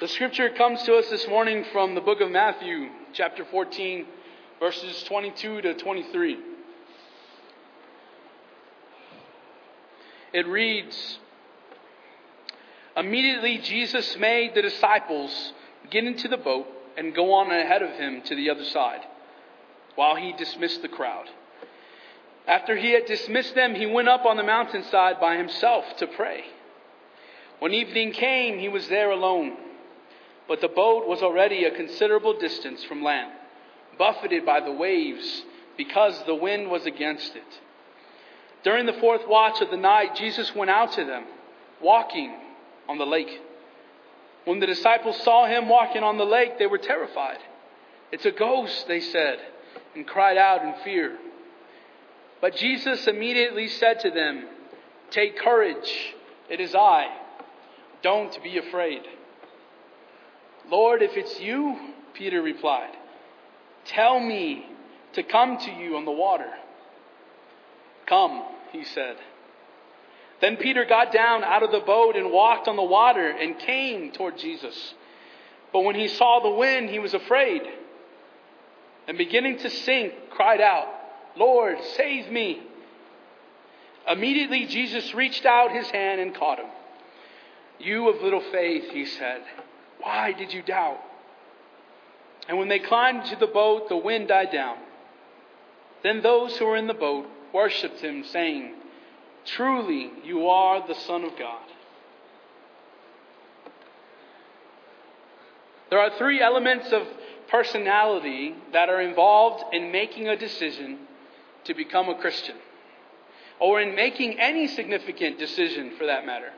The scripture comes to us this morning from the book of Matthew, chapter 14, verses 22 to 23. It reads Immediately Jesus made the disciples get into the boat and go on ahead of him to the other side, while he dismissed the crowd. After he had dismissed them, he went up on the mountainside by himself to pray. When evening came, he was there alone. But the boat was already a considerable distance from land, buffeted by the waves because the wind was against it. During the fourth watch of the night, Jesus went out to them, walking on the lake. When the disciples saw him walking on the lake, they were terrified. It's a ghost, they said, and cried out in fear. But Jesus immediately said to them, Take courage, it is I. Don't be afraid. Lord, if it's you, Peter replied, tell me to come to you on the water. Come, he said. Then Peter got down out of the boat and walked on the water and came toward Jesus. But when he saw the wind, he was afraid and beginning to sink, cried out, Lord, save me. Immediately Jesus reached out his hand and caught him. You of little faith, he said. Why did you doubt? And when they climbed into the boat, the wind died down. Then those who were in the boat worshipped him, saying, Truly, you are the Son of God. There are three elements of personality that are involved in making a decision to become a Christian, or in making any significant decision for that matter.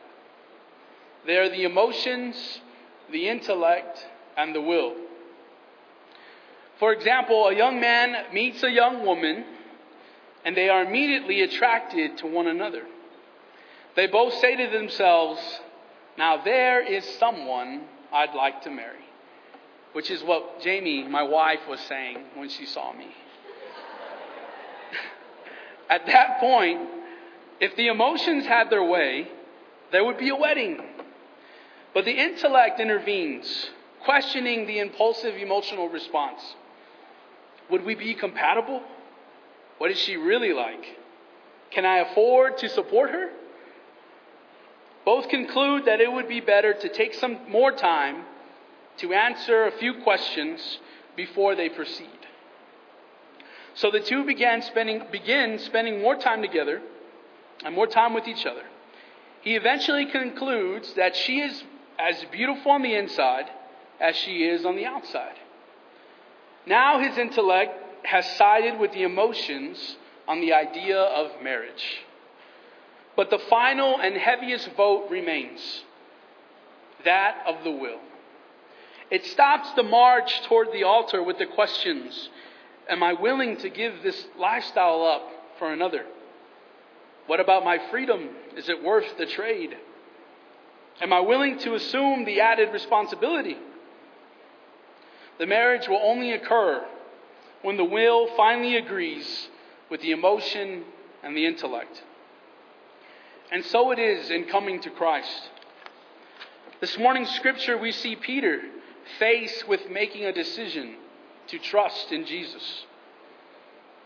They are the emotions, the intellect, and the will. For example, a young man meets a young woman and they are immediately attracted to one another. They both say to themselves, Now there is someone I'd like to marry. Which is what Jamie, my wife, was saying when she saw me. At that point, if the emotions had their way, there would be a wedding. But the intellect intervenes, questioning the impulsive emotional response. Would we be compatible? What is she really like? Can I afford to support her? Both conclude that it would be better to take some more time to answer a few questions before they proceed. So the two began spending, begin spending more time together and more time with each other. He eventually concludes that she is as beautiful on the inside as she is on the outside. Now his intellect has sided with the emotions on the idea of marriage. But the final and heaviest vote remains that of the will. It stops the march toward the altar with the questions Am I willing to give this lifestyle up for another? What about my freedom? Is it worth the trade? Am I willing to assume the added responsibility? The marriage will only occur when the will finally agrees with the emotion and the intellect. And so it is in coming to Christ. This morning's scripture, we see Peter faced with making a decision to trust in Jesus.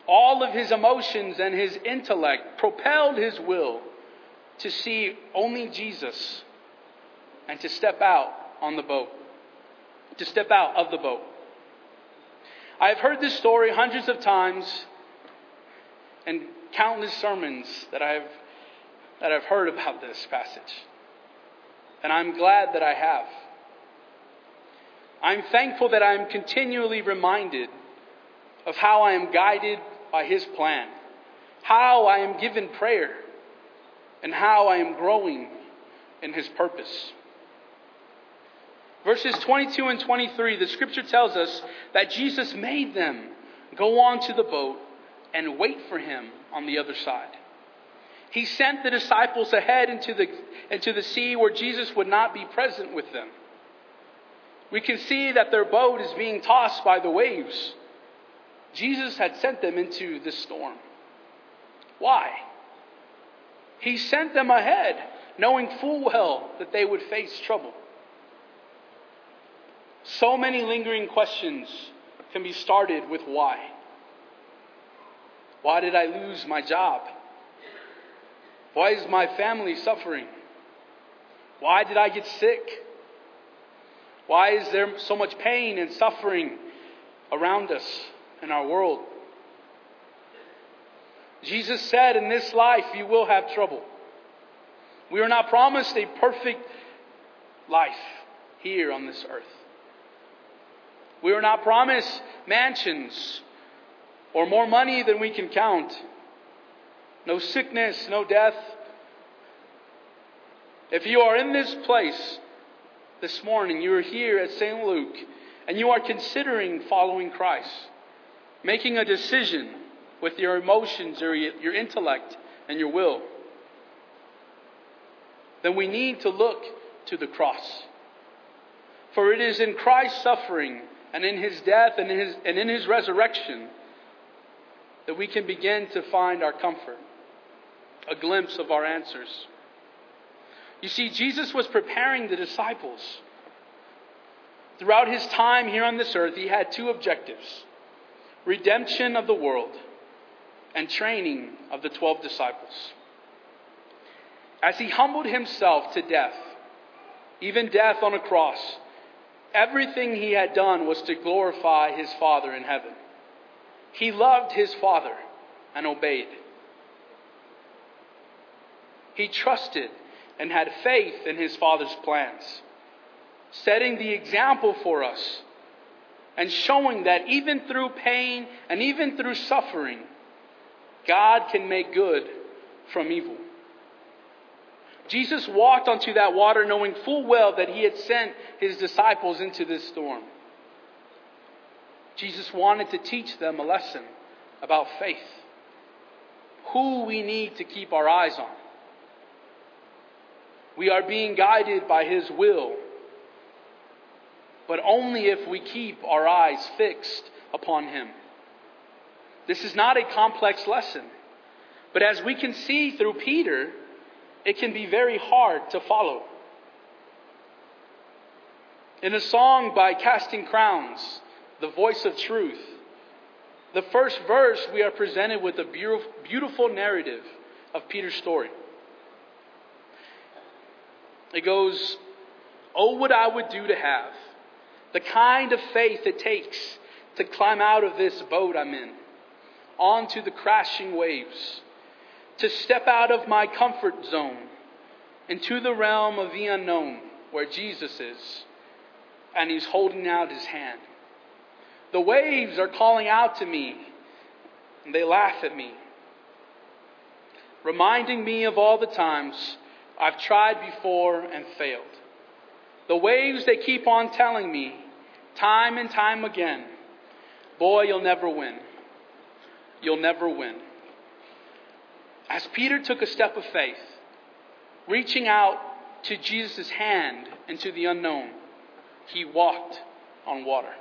All of his emotions and his intellect propelled his will to see only Jesus and to step out on the boat, to step out of the boat. I've heard this story hundreds of times and countless sermons that I've, that I've heard about this passage. And I'm glad that I have. I'm thankful that I'm continually reminded of how I am guided by His plan, how I am given prayer, and how I am growing in His purpose. Verses 22 and 23, the scripture tells us that Jesus made them go on to the boat and wait for him on the other side. He sent the disciples ahead into the, into the sea where Jesus would not be present with them. We can see that their boat is being tossed by the waves. Jesus had sent them into this storm. Why? He sent them ahead knowing full well that they would face trouble. So many lingering questions can be started with why. Why did I lose my job? Why is my family suffering? Why did I get sick? Why is there so much pain and suffering around us in our world? Jesus said, In this life you will have trouble. We are not promised a perfect life here on this earth. We are not promised mansions or more money than we can count. No sickness, no death. If you are in this place this morning, you are here at St. Luke, and you are considering following Christ, making a decision with your emotions or your intellect and your will, then we need to look to the cross. For it is in Christ's suffering and in his death and in his, and in his resurrection that we can begin to find our comfort, a glimpse of our answers. You see, Jesus was preparing the disciples. Throughout his time here on this earth, he had two objectives redemption of the world and training of the 12 disciples. As he humbled himself to death, even death on a cross, everything he had done was to glorify his Father in heaven. He loved his Father and obeyed. He trusted and had faith in his Father's plans, setting the example for us and showing that even through pain and even through suffering, God can make good from evil. Jesus walked onto that water knowing full well that he had sent his disciples into this storm. Jesus wanted to teach them a lesson about faith, who we need to keep our eyes on. We are being guided by His will, but only if we keep our eyes fixed upon Him. This is not a complex lesson, but as we can see through Peter, it can be very hard to follow. In a song by Casting Crowns, The Voice of Truth, the first verse we are presented with a beautiful narrative of Peter's story. It goes, Oh, what I would do to have the kind of faith it takes to climb out of this boat I'm in onto the crashing waves, to step out of my comfort zone into the realm of the unknown where Jesus is, and He's holding out His hand. The waves are calling out to me, and they laugh at me, reminding me of all the times I've tried before and failed. The waves, they keep on telling me, time and time again, boy, you'll never win. You'll never win. As Peter took a step of faith, reaching out to Jesus' hand into the unknown, he walked on water.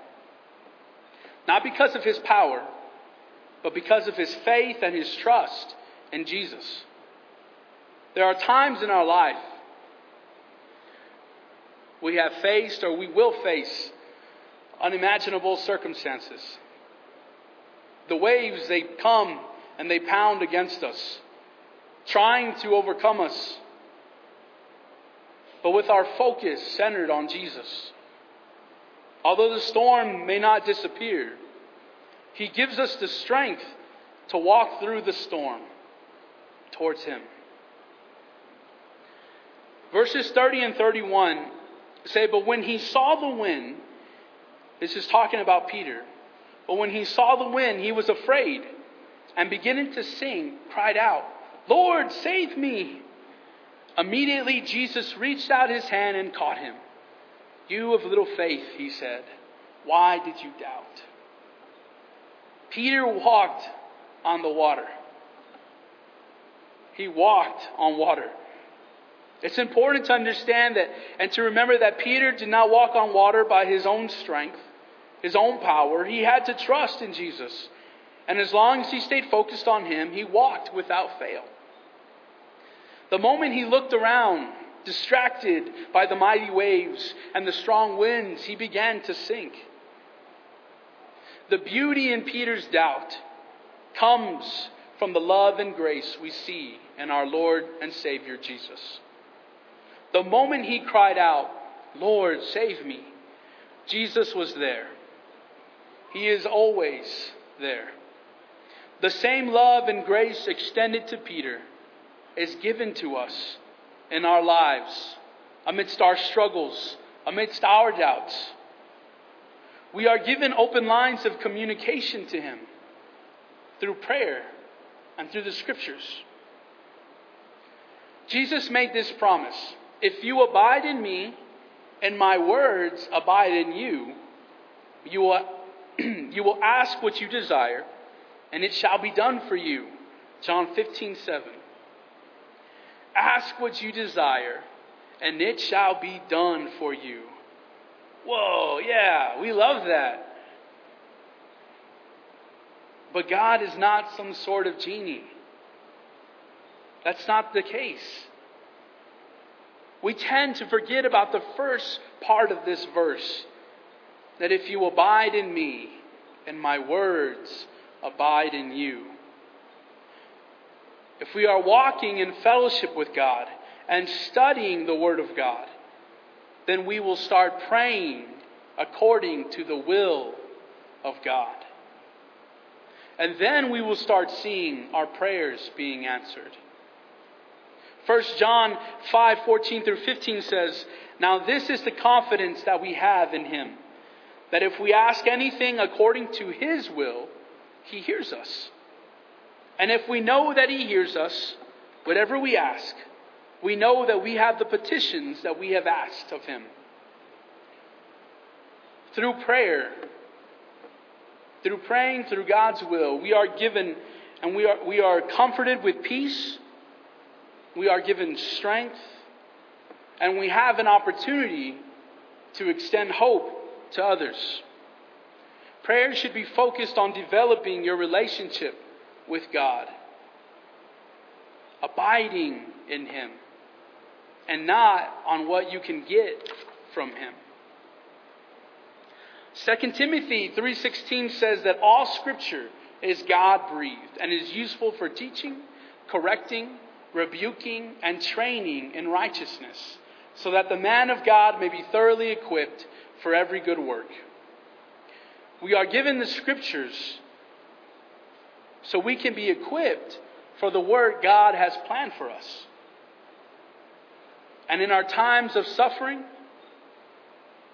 Not because of his power, but because of his faith and his trust in Jesus. There are times in our life we have faced or we will face unimaginable circumstances. The waves, they come and they pound against us, trying to overcome us. But with our focus centered on Jesus, although the storm may not disappear, He gives us the strength to walk through the storm towards Him. Verses 30 and 31 say, But when he saw the wind, this is talking about Peter, but when he saw the wind, he was afraid and beginning to sing, cried out, Lord, save me. Immediately Jesus reached out his hand and caught him. You of little faith, he said, why did you doubt? Peter walked on the water. He walked on water. It's important to understand that and to remember that Peter did not walk on water by his own strength, his own power. He had to trust in Jesus. And as long as he stayed focused on him, he walked without fail. The moment he looked around, distracted by the mighty waves and the strong winds, he began to sink. The beauty in Peter's doubt comes from the love and grace we see in our Lord and Savior Jesus. The moment he cried out, Lord, save me, Jesus was there. He is always there. The same love and grace extended to Peter is given to us in our lives, amidst our struggles, amidst our doubts. We are given open lines of communication to Him through prayer and through the Scriptures. Jesus made this promise If you abide in me and my words abide in you, you will, you will ask what you desire, and it shall be done for you. John 15, 7. Ask what you desire, and it shall be done for you. Whoa, yeah, we love that. But God is not some sort of genie. That's not the case. We tend to forget about the first part of this verse that if you abide in me and my words abide in you. If we are walking in fellowship with God and studying the Word of God, then we will start praying according to the will of God. And then we will start seeing our prayers being answered. 1 John 5 14 through 15 says, Now this is the confidence that we have in Him, that if we ask anything according to His will, He hears us. And if we know that He hears us, whatever we ask, we know that we have the petitions that we have asked of Him. Through prayer, through praying through God's will, we are given and we are, we are comforted with peace, we are given strength, and we have an opportunity to extend hope to others. Prayer should be focused on developing your relationship with God, abiding in Him, and not on what you can get from Him. 2 Timothy 3:16 says that all scripture is God-breathed and is useful for teaching, correcting, rebuking, and training in righteousness, so that the man of God may be thoroughly equipped for every good work. We are given the scriptures so we can be equipped for the work God has planned for us. And in our times of suffering,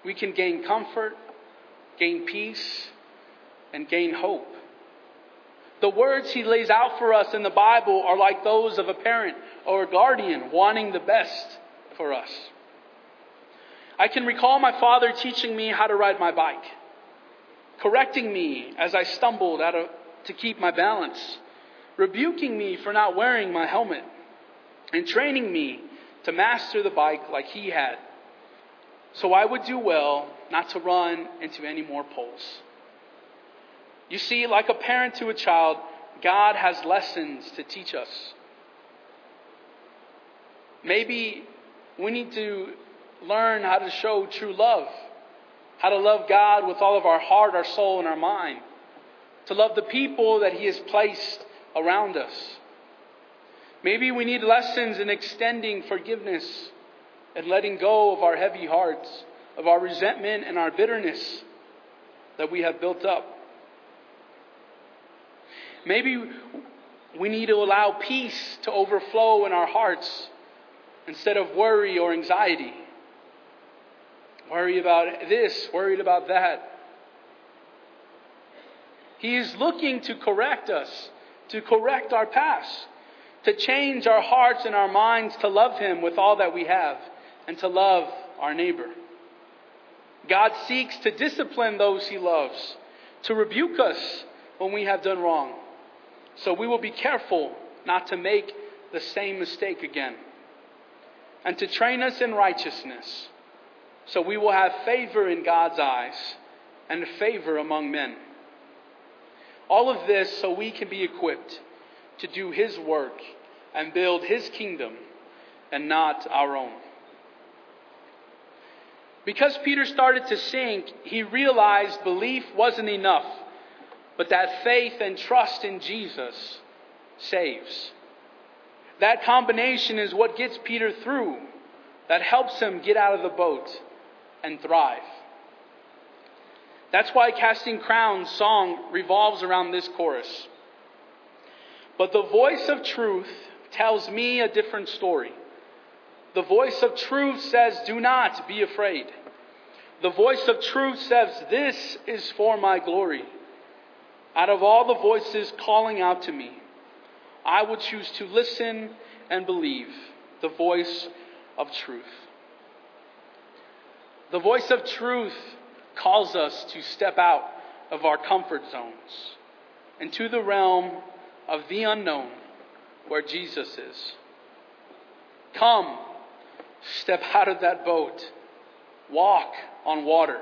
we can gain comfort gain peace, and gain hope. The words he lays out for us in the Bible are like those of a parent or a guardian wanting the best for us. I can recall my father teaching me how to ride my bike, correcting me as I stumbled out of, to keep my balance, rebuking me for not wearing my helmet, and training me to master the bike like he had. So I would do well not to run into any more poles. You see, like a parent to a child, God has lessons to teach us. Maybe we need to learn how to show true love, how to love God with all of our heart, our soul, and our mind, to love the people that He has placed around us. Maybe we need lessons in extending forgiveness and letting go of our heavy hearts, of our resentment and our bitterness that we have built up. Maybe we need to allow peace to overflow in our hearts instead of worry or anxiety. Worry about this, worried about that. He is looking to correct us, to correct our past, to change our hearts and our minds to love Him with all that we have and to love our neighbor. God seeks to discipline those he loves, to rebuke us when we have done wrong. So we will be careful not to make the same mistake again. And to train us in righteousness, so we will have favor in God's eyes and favor among men. All of this so we can be equipped to do His work and build His kingdom and not our own. Because Peter started to sink, he realized belief wasn't enough, but that faith and trust in Jesus saves. That combination is what gets Peter through, that helps him get out of the boat and thrive. That's why Casting Crowns song revolves around this chorus. But the voice of truth tells me a different story. The voice of truth says, Do not be afraid. The voice of truth says, This is for my glory. Out of all the voices calling out to me, I will choose to listen and believe the voice of truth. The voice of truth calls us to step out of our comfort zones into the realm of the unknown where Jesus is. Come, step out of that boat, walk on water.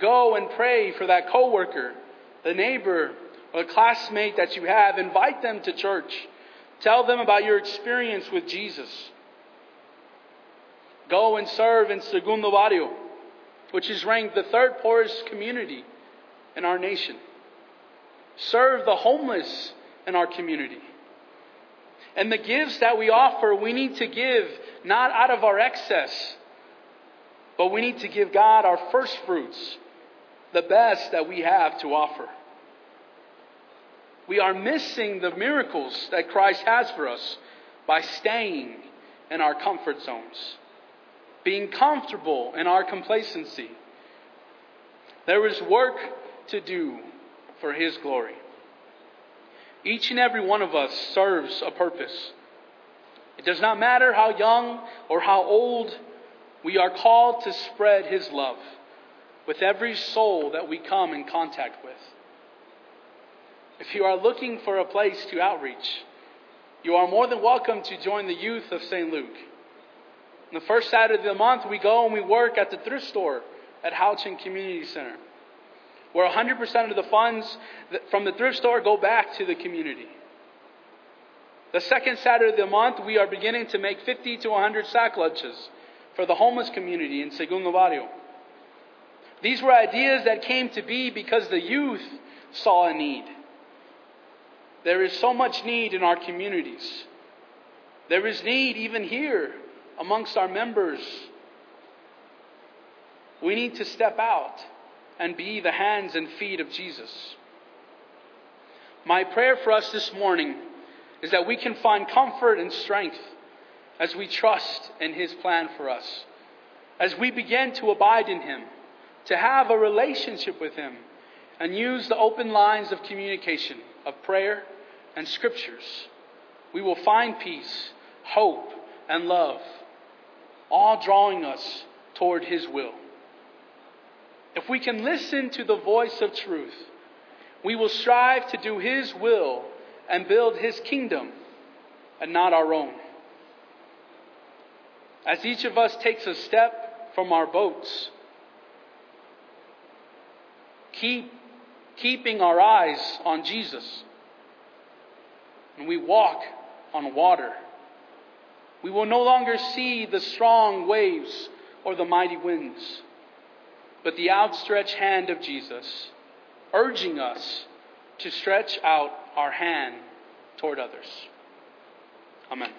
Go and pray for that coworker, the neighbor, or the classmate that you have. Invite them to church. Tell them about your experience with Jesus. Go and serve in Segundo Barrio, which is ranked the third poorest community in our nation. Serve the homeless in our community. And the gifts that we offer, we need to give not out of our excess, but we need to give God our first fruits, the best that we have to offer. We are missing the miracles that Christ has for us by staying in our comfort zones, being comfortable in our complacency. There is work to do for His glory. Each and every one of us serves a purpose. It does not matter how young or how old, we are called to spread His love with every soul that we come in contact with. If you are looking for a place to outreach, you are more than welcome to join the youth of St. Luke. On the first Saturday of the month, we go and we work at the thrift store at Houchen Community Center where 100% of the funds from the thrift store go back to the community. The second Saturday of the month, we are beginning to make 50 to 100 sack lunches for the homeless community in Segundo Barrio. These were ideas that came to be because the youth saw a need. There is so much need in our communities. There is need even here amongst our members. We need to step out and be the hands and feet of Jesus. My prayer for us this morning is that we can find comfort and strength as we trust in His plan for us, as we begin to abide in Him, to have a relationship with Him, and use the open lines of communication of prayer and scriptures. We will find peace, hope, and love, all drawing us toward His will. If we can listen to the voice of truth, we will strive to do His will and build His kingdom and not our own. As each of us takes a step from our boats, keep keeping our eyes on Jesus, and we walk on water, we will no longer see the strong waves or the mighty winds but the outstretched hand of Jesus, urging us to stretch out our hand toward others. Amen.